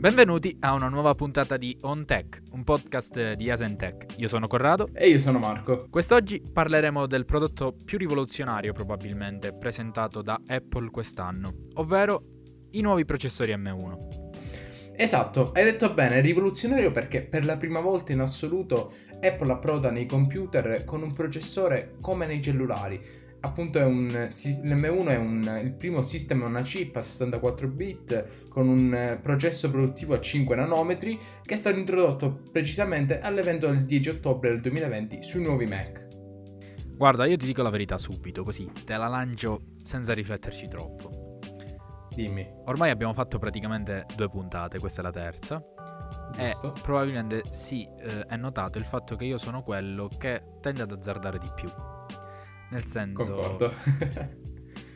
Benvenuti a una nuova puntata di On Tech, un podcast di Asen Tech. Io sono Corrado e io sono Marco. Quest'oggi parleremo del prodotto più rivoluzionario probabilmente presentato da Apple quest'anno, ovvero i nuovi processori M1. Esatto, hai detto bene, rivoluzionario perché per la prima volta in assoluto Apple approda nei computer con un processore come nei cellulari, appunto è un, l'M1 è un, il primo sistema una chip a 64 bit con un processo produttivo a 5 nanometri che è stato introdotto precisamente all'evento del 10 ottobre del 2020 sui nuovi Mac. Guarda, io ti dico la verità subito, così te la lancio senza rifletterci troppo. Dimmi. Ormai abbiamo fatto praticamente due puntate, questa è la terza. Giusto. E probabilmente sì, eh, è notato il fatto che io sono quello che tende ad azzardare di più. Nel senso... Concordo.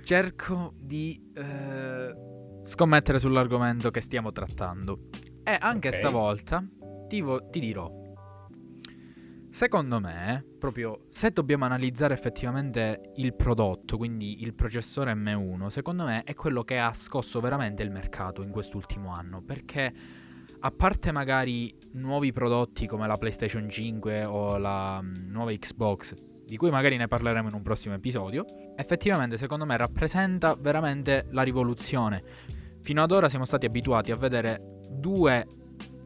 cerco di eh, scommettere sull'argomento che stiamo trattando. E anche okay. stavolta ti, vo- ti dirò. Secondo me, proprio se dobbiamo analizzare effettivamente il prodotto, quindi il processore M1, secondo me è quello che ha scosso veramente il mercato in quest'ultimo anno, perché a parte magari nuovi prodotti come la PlayStation 5 o la um, nuova Xbox di cui magari ne parleremo in un prossimo episodio, effettivamente secondo me rappresenta veramente la rivoluzione. Fino ad ora siamo stati abituati a vedere due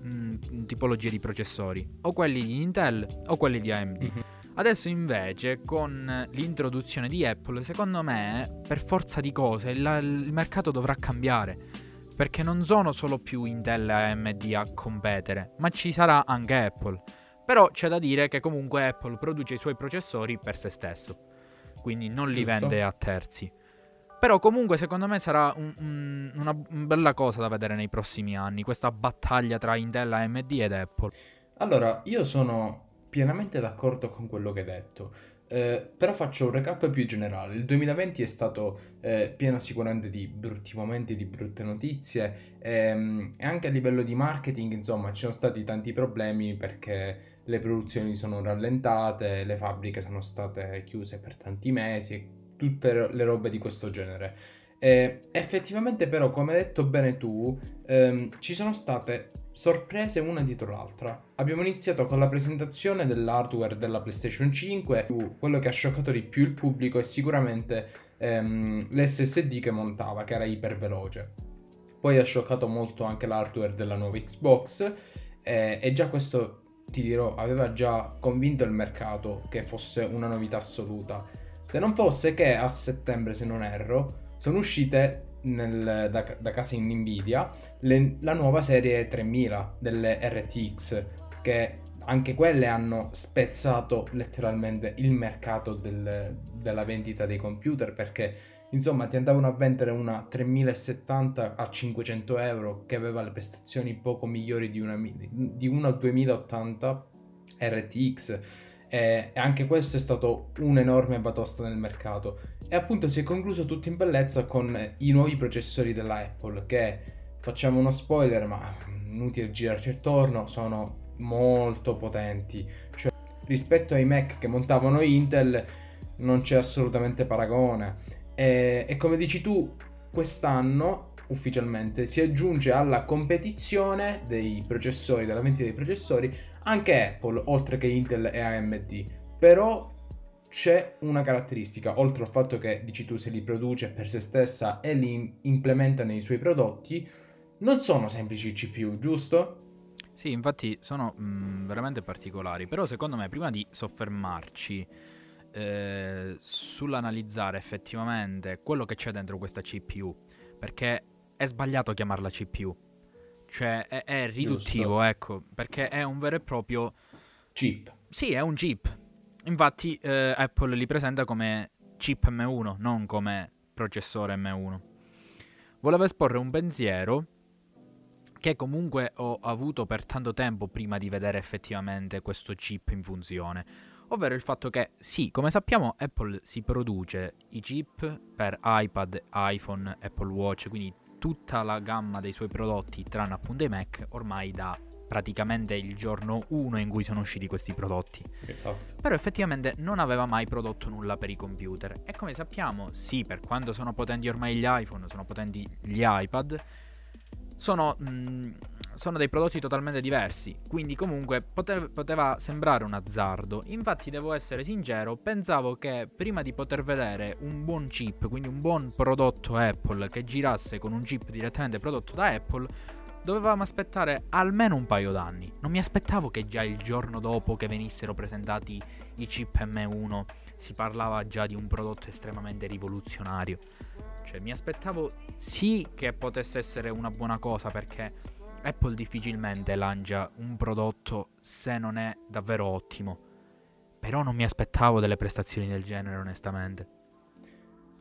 mh, mm, tipologie di processori, o quelli di Intel o quelli di AMD. Mm-hmm. Adesso invece con l'introduzione di Apple, secondo me, per forza di cose, il, il mercato dovrà cambiare. Perché non sono solo più Intel e AMD a competere, ma ci sarà anche Apple. Però c'è da dire che comunque Apple produce i suoi processori per se stesso, quindi non li Giusto. vende a terzi. Però comunque secondo me sarà un, un, una bella cosa da vedere nei prossimi anni, questa battaglia tra Intel, AMD ed Apple. Allora, io sono pienamente d'accordo con quello che hai detto. Eh, però faccio un recap più generale. Il 2020 è stato eh, pieno sicuramente di brutti momenti, di brutte notizie ehm, e anche a livello di marketing, insomma, ci sono stati tanti problemi perché le produzioni sono rallentate, le fabbriche sono state chiuse per tanti mesi, tutte le robe di questo genere. E effettivamente però, come hai detto bene tu, ehm, ci sono state sorprese una dietro l'altra. Abbiamo iniziato con la presentazione dell'hardware della PlayStation 5, quello che ha scioccato di più il pubblico è sicuramente ehm, l'SSD che montava, che era iperveloce. Poi ha scioccato molto anche l'hardware della nuova Xbox eh, e già questo ti dirò, aveva già convinto il mercato che fosse una novità assoluta. Se non fosse che a settembre, se non erro, sono uscite nel, da, da, casa in Nvidia le, la nuova serie 3000 delle RTX, che anche quelle hanno spezzato letteralmente il mercato del, della vendita dei computer perché Insomma, ti andavano a vendere una 3070 a 500 euro che aveva le prestazioni poco migliori di una, di una 2080 RTX. E, anche questo è stato un'enorme batosta nel mercato. E appunto si è concluso tutto in bellezza con i nuovi processori della Apple che, facciamo uno spoiler, ma inutile girarci attorno, sono molto potenti. Cioè, rispetto ai Mac che montavano Intel non c'è assolutamente paragone e, e come dici tu, quest'anno ufficialmente si aggiunge alla competizione dei processori, della vendita dei processori, anche Apple, oltre che Intel e AMD. Però c'è una caratteristica, oltre al fatto che, dici tu, se li produce per se stessa e li implementa nei suoi prodotti, non sono semplici CPU, giusto? Sì, infatti sono mh, mm, veramente particolari, però secondo me prima di soffermarci eh, sull'analizzare effettivamente quello che c'è dentro questa CPU, perché è sbagliato chiamarla CPU, cioè è, è riduttivo, Giusto. ecco, perché è un vero e proprio chip. Sì, è un chip. Infatti eh, Apple li presenta come chip M1, non come processore M1. Volevo esporre un pensiero che comunque ho avuto per tanto tempo prima di vedere effettivamente questo chip in funzione ovvero il fatto che sì, come sappiamo Apple si produce i chip per iPad, iPhone, Apple Watch, quindi tutta la gamma dei suoi prodotti, tranne appunto i Mac, ormai da praticamente il giorno 1 in cui sono usciti questi prodotti. Esatto. Però effettivamente non aveva mai prodotto nulla per i computer. E come sappiamo, sì, per quanto sono potenti ormai gli iPhone, sono potenti gli iPad, sono, mh, mm, sono dei prodotti totalmente diversi. Quindi comunque pote- poteva sembrare un azzardo. Infatti devo essere sincero, pensavo che prima di poter vedere un buon chip, quindi un buon prodotto Apple che girasse con un chip direttamente prodotto da Apple, dovevamo aspettare almeno un paio d'anni. Non mi aspettavo che già il giorno dopo che venissero presentati i chip M1 si parlava già di un prodotto estremamente rivoluzionario. Cioè, mi aspettavo sì che potesse essere una buona cosa perché Apple difficilmente lancia un prodotto se non è davvero ottimo. Però non mi aspettavo delle prestazioni del genere, onestamente.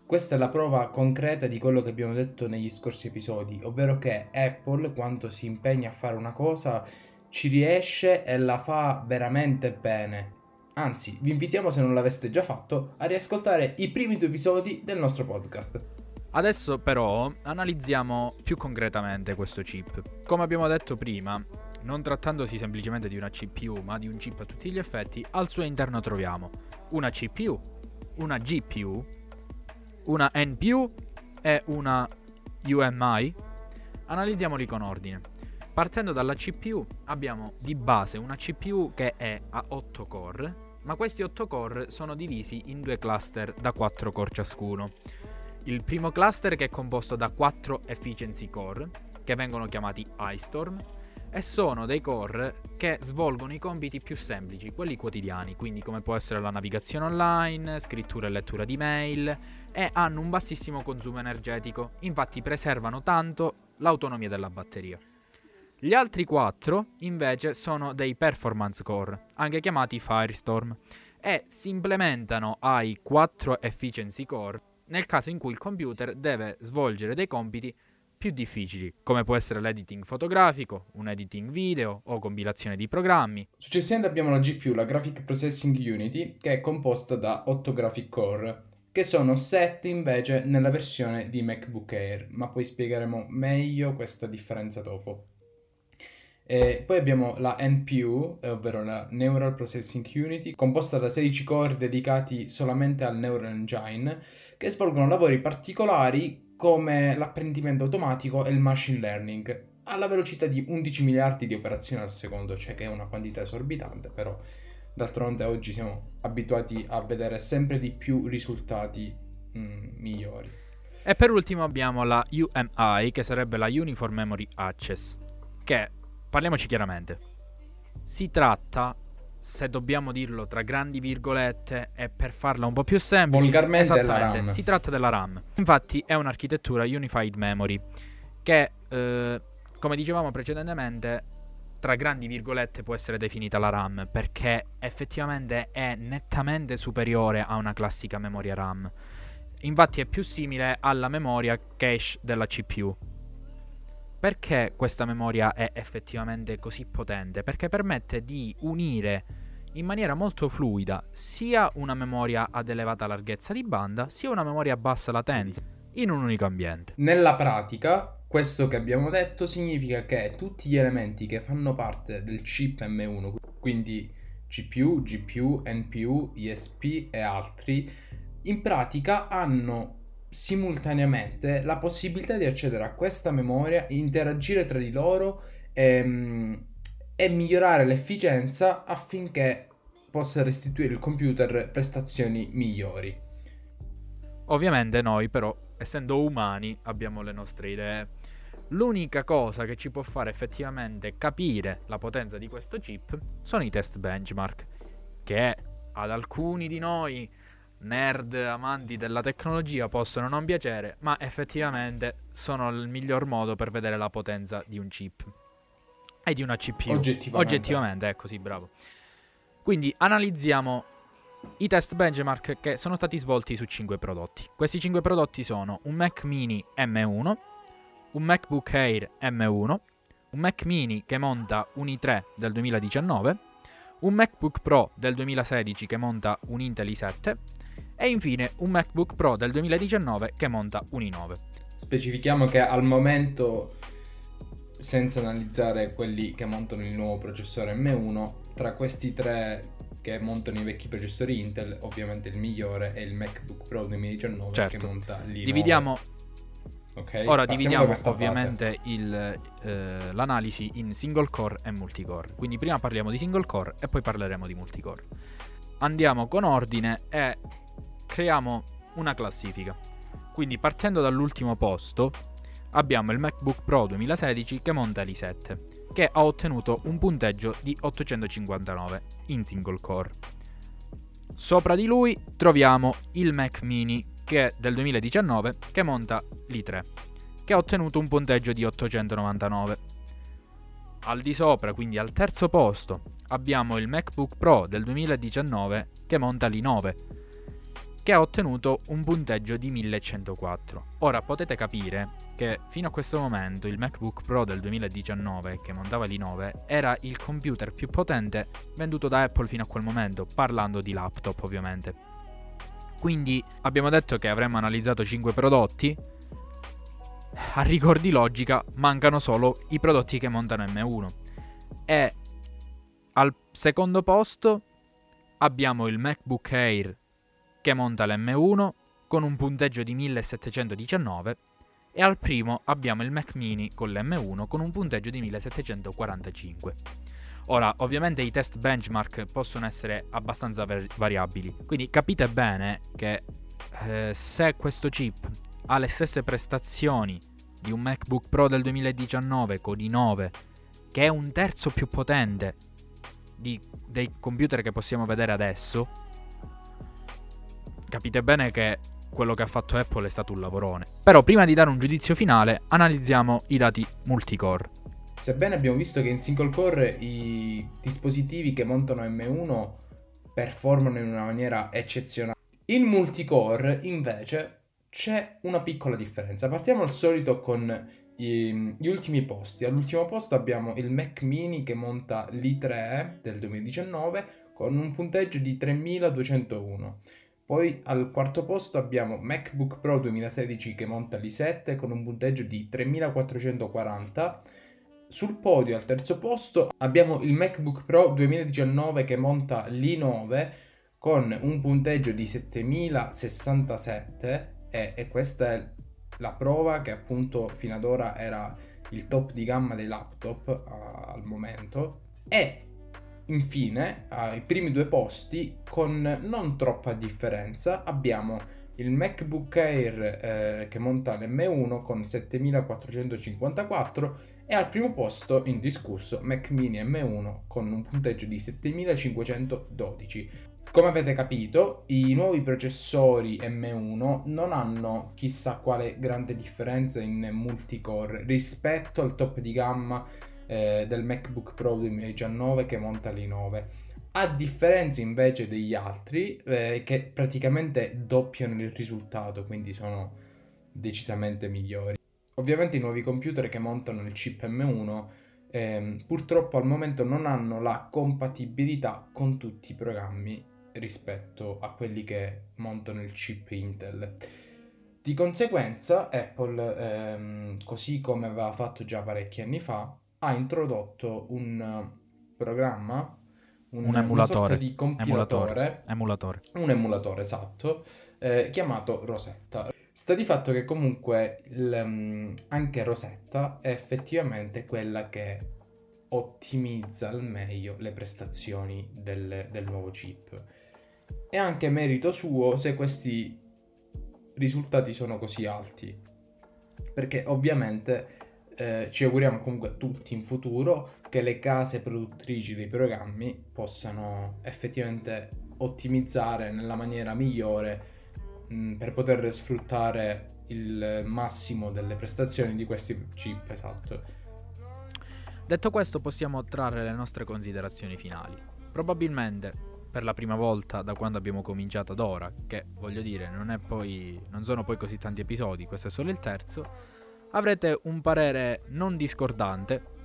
Questa è la prova concreta di quello che abbiamo detto negli scorsi episodi, ovvero che Apple, quando si impegna a fare una cosa, ci riesce e la fa veramente bene. Anzi, vi invitiamo, se non l'aveste già fatto, a riascoltare i primi due episodi del nostro podcast. Adesso però analizziamo più concretamente questo chip. Come abbiamo detto prima, non trattandosi semplicemente di una CPU, ma di un chip a tutti gli effetti, al suo interno troviamo una CPU, una GPU, una NPU e una UMI. Analizziamoli con ordine. Partendo dalla CPU abbiamo di base una CPU che è a 8 core, ma questi 8 core sono divisi in due cluster da 4 core ciascuno. Il primo cluster che è composto da 4 efficiency core, che vengono chiamati iStorm, e sono dei core che svolgono i compiti più semplici, quelli quotidiani, quindi come può essere la navigazione online, scrittura e lettura di mail, e hanno un bassissimo consumo energetico, infatti preservano tanto l'autonomia della batteria. Gli altri 4 invece sono dei performance core, anche chiamati Firestorm, e si implementano ai 4 efficiency core nel caso in cui il computer deve svolgere dei compiti più difficili, come può essere l'editing fotografico, un editing video o compilazione di programmi. Successivamente abbiamo la GPU, la Graphic Processing Unity, che è composta da 8 graphic core, che sono 7 invece nella versione di MacBook Air, ma poi spiegheremo meglio questa differenza dopo. E poi abbiamo la NPU, ovvero la Neural Processing Unity, composta da 16 core dedicati solamente al Neural Engine, che svolgono lavori particolari come l'apprendimento automatico e il machine learning alla velocità di 11 miliardi di operazioni al secondo, cioè che è una quantità esorbitante, però d'altronde oggi siamo abituati a vedere sempre di più risultati mm, migliori. E per ultimo abbiamo la UMI, che sarebbe la Uniform Memory Access, che, parliamoci chiaramente, si tratta se dobbiamo dirlo tra grandi virgolette e per farla un po' più semplice, Volgarmente RAM. si tratta della RAM. Infatti è un'architettura Unified Memory che, eh, come dicevamo precedentemente, tra grandi virgolette può essere definita la RAM perché effettivamente è nettamente superiore a una classica memoria RAM. Infatti è più simile alla memoria cache della CPU. Perché questa memoria è effettivamente così potente? Perché permette di unire in maniera molto fluida sia una memoria ad elevata larghezza di banda, sia una memoria a bassa latenza in un unico ambiente. Nella pratica, questo che abbiamo detto significa che tutti gli elementi che fanno parte del chip M1, quindi CPU, GPU, NPU, ISP e altri, in pratica hanno simultaneamente la possibilità di accedere a questa memoria, interagire tra di loro e, ehm, e migliorare l'efficienza affinché possa restituire il computer prestazioni migliori. Ovviamente noi però, essendo umani, abbiamo le nostre idee. L'unica cosa che ci può fare effettivamente capire la potenza di questo chip sono i test benchmark, che ad alcuni di noi nerd amanti della tecnologia possono non piacere, ma effettivamente sono il miglior modo per vedere la potenza di un chip e di una CPU. Oggettivamente. Oggettivamente, ecco sì, bravo. Quindi analizziamo i test benchmark che sono stati svolti su 5 prodotti. Questi 5 prodotti sono un Mac mini M1, un MacBook Air M1, un Mac mini che monta un i3 del 2019, un MacBook Pro del 2016 che monta un Intel i7 e infine un MacBook Pro del 2019 che monta un i9. Specifichiamo che al momento senza analizzare quelli che montano il nuovo processore M1, tra questi tre che montano i vecchi processori Intel, ovviamente il migliore è il MacBook Pro 2019 certo. che monta l'i9. Dividiamo Okay, Ora dividiamo ovviamente il, eh, l'analisi in single core e multicore. Quindi prima parliamo di single core e poi parleremo di multicore. Andiamo con ordine e creiamo una classifica. Quindi partendo dall'ultimo posto abbiamo il MacBook Pro 2016 che monta l'i7, che ha ottenuto un punteggio di 859 in single core. Sopra di lui troviamo il Mac mini che è del 2019, che monta l'i3, che ha ottenuto un punteggio di 899. Al di sopra, quindi al terzo posto, abbiamo il MacBook Pro del 2019 che monta l'i9, che ha ottenuto un punteggio di 1104. Ora potete capire che fino a questo momento il MacBook Pro del 2019 che montava l'i9 era il computer più potente venduto da Apple fino a quel momento, parlando di laptop ovviamente. Quindi abbiamo detto che avremmo analizzato 5 prodotti. A rigor di logica mancano solo i prodotti che montano M1. E al secondo posto abbiamo il MacBook Air che monta l'M1 con un punteggio di 1719 e al primo abbiamo il Mac mini con l'M1 con un punteggio di 1745. Ora, ovviamente i test benchmark possono essere abbastanza variabili, quindi capite bene che eh, se questo chip ha le stesse prestazioni di un MacBook Pro del 2019 con i9, che è un terzo più potente di, dei computer che possiamo vedere adesso, capite bene che quello che ha fatto Apple è stato un lavorone. Però prima di dare un giudizio finale, analizziamo i dati multicore. Sebbene abbiamo visto che in single core i dispositivi che montano M1 performano in una maniera eccezionale, in multicore invece c'è una piccola differenza. Partiamo al solito con gli, gli ultimi posti. All'ultimo posto abbiamo il Mac mini che monta l'i3 del 2019 con un punteggio di 3201. Poi al quarto posto abbiamo MacBook Pro 2016 che monta l'i7 con un punteggio di 3440 sul podio al terzo posto abbiamo il MacBook Pro 2019 che monta l'i9 con un punteggio di 7067 e, e questa è la prova che appunto fino ad ora era il top di gamma dei laptop uh, al momento. E infine ai primi due posti con non troppa differenza abbiamo il MacBook Air eh, che monta l'M1 con 7454 e al primo posto indiscusso Mac Mini M1 con un punteggio di 7512. Come avete capito, i nuovi processori M1 non hanno chissà quale grande differenza in multicore rispetto al top di gamma eh, del MacBook Pro 2019 che monta l'i9. A differenza invece degli altri eh, che praticamente doppiano il risultato, quindi sono decisamente migliori. Ovviamente i nuovi computer che montano il chip M1 ehm, purtroppo al momento non hanno la compatibilità con tutti i programmi rispetto a quelli che montano il chip Intel. Di conseguenza Apple, ehm, così come aveva fatto già parecchi anni fa, ha introdotto un programma, un, un emulatore di compilatore, emulatore, un emulatore esatto, eh, chiamato Rosetta. Sta di fatto che comunque il, um, anche Rosetta è effettivamente quella che ottimizza al meglio le prestazioni del, del nuovo chip. È anche merito suo se questi risultati sono così alti. Perché ovviamente eh, ci auguriamo comunque tutti in futuro che le case produttrici dei programmi possano effettivamente ottimizzare nella maniera migliore mh, per poter sfruttare il massimo delle prestazioni di questi chip, esatto. Detto questo possiamo trarre le nostre considerazioni finali. Probabilmente per la prima volta da quando abbiamo cominciato ad ora, che voglio dire non, poi, non sono poi così tanti episodi, questo è solo il terzo, avrete un parere non discordante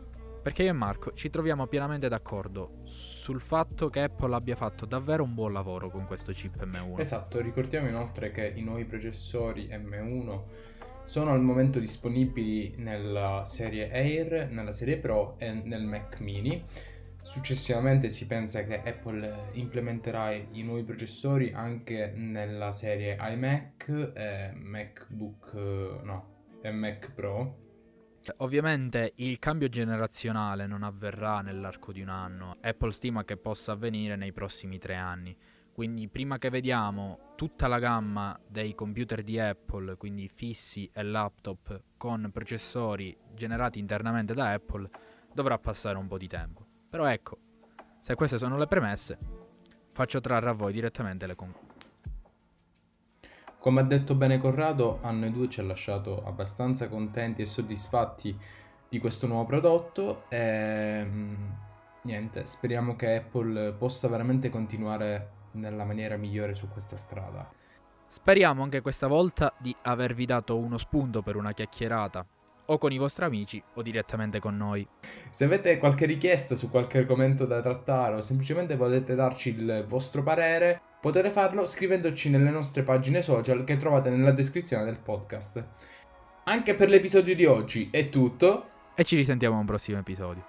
perché io e Marco ci troviamo pienamente d'accordo sul fatto che Apple abbia fatto davvero un buon lavoro con questo chip M1. Esatto, ricordiamo inoltre che i nuovi processori M1 sono al momento disponibili nella serie Air, nella serie Pro e nel Mac mini. Successivamente si pensa che Apple implementerà i nuovi processori anche nella serie iMac, e MacBook no, e Mac Pro. Ovviamente il cambio generazionale non avverrà nell'arco di un anno, Apple stima che possa avvenire nei prossimi tre anni. Quindi prima che vediamo tutta la gamma dei computer di Apple, quindi fissi e laptop con processori generati internamente da Apple, dovrà passare un po' di tempo. Però ecco, se queste sono le premesse, faccio trarre a voi direttamente le conclusioni. Come ha detto bene Corrado, a noi due ci ha lasciato abbastanza contenti e soddisfatti di questo nuovo prodotto e mm, niente, speriamo che Apple possa veramente continuare nella maniera migliore su questa strada. Speriamo anche questa volta di avervi dato uno spunto per una chiacchierata, o con i vostri amici o direttamente con noi. Se avete qualche richiesta su qualche argomento da trattare o semplicemente volete darci il vostro parere, potete farlo scrivendoci nelle nostre pagine social che trovate nella descrizione del podcast. Anche per l'episodio di oggi è tutto. E ci risentiamo a un prossimo episodio.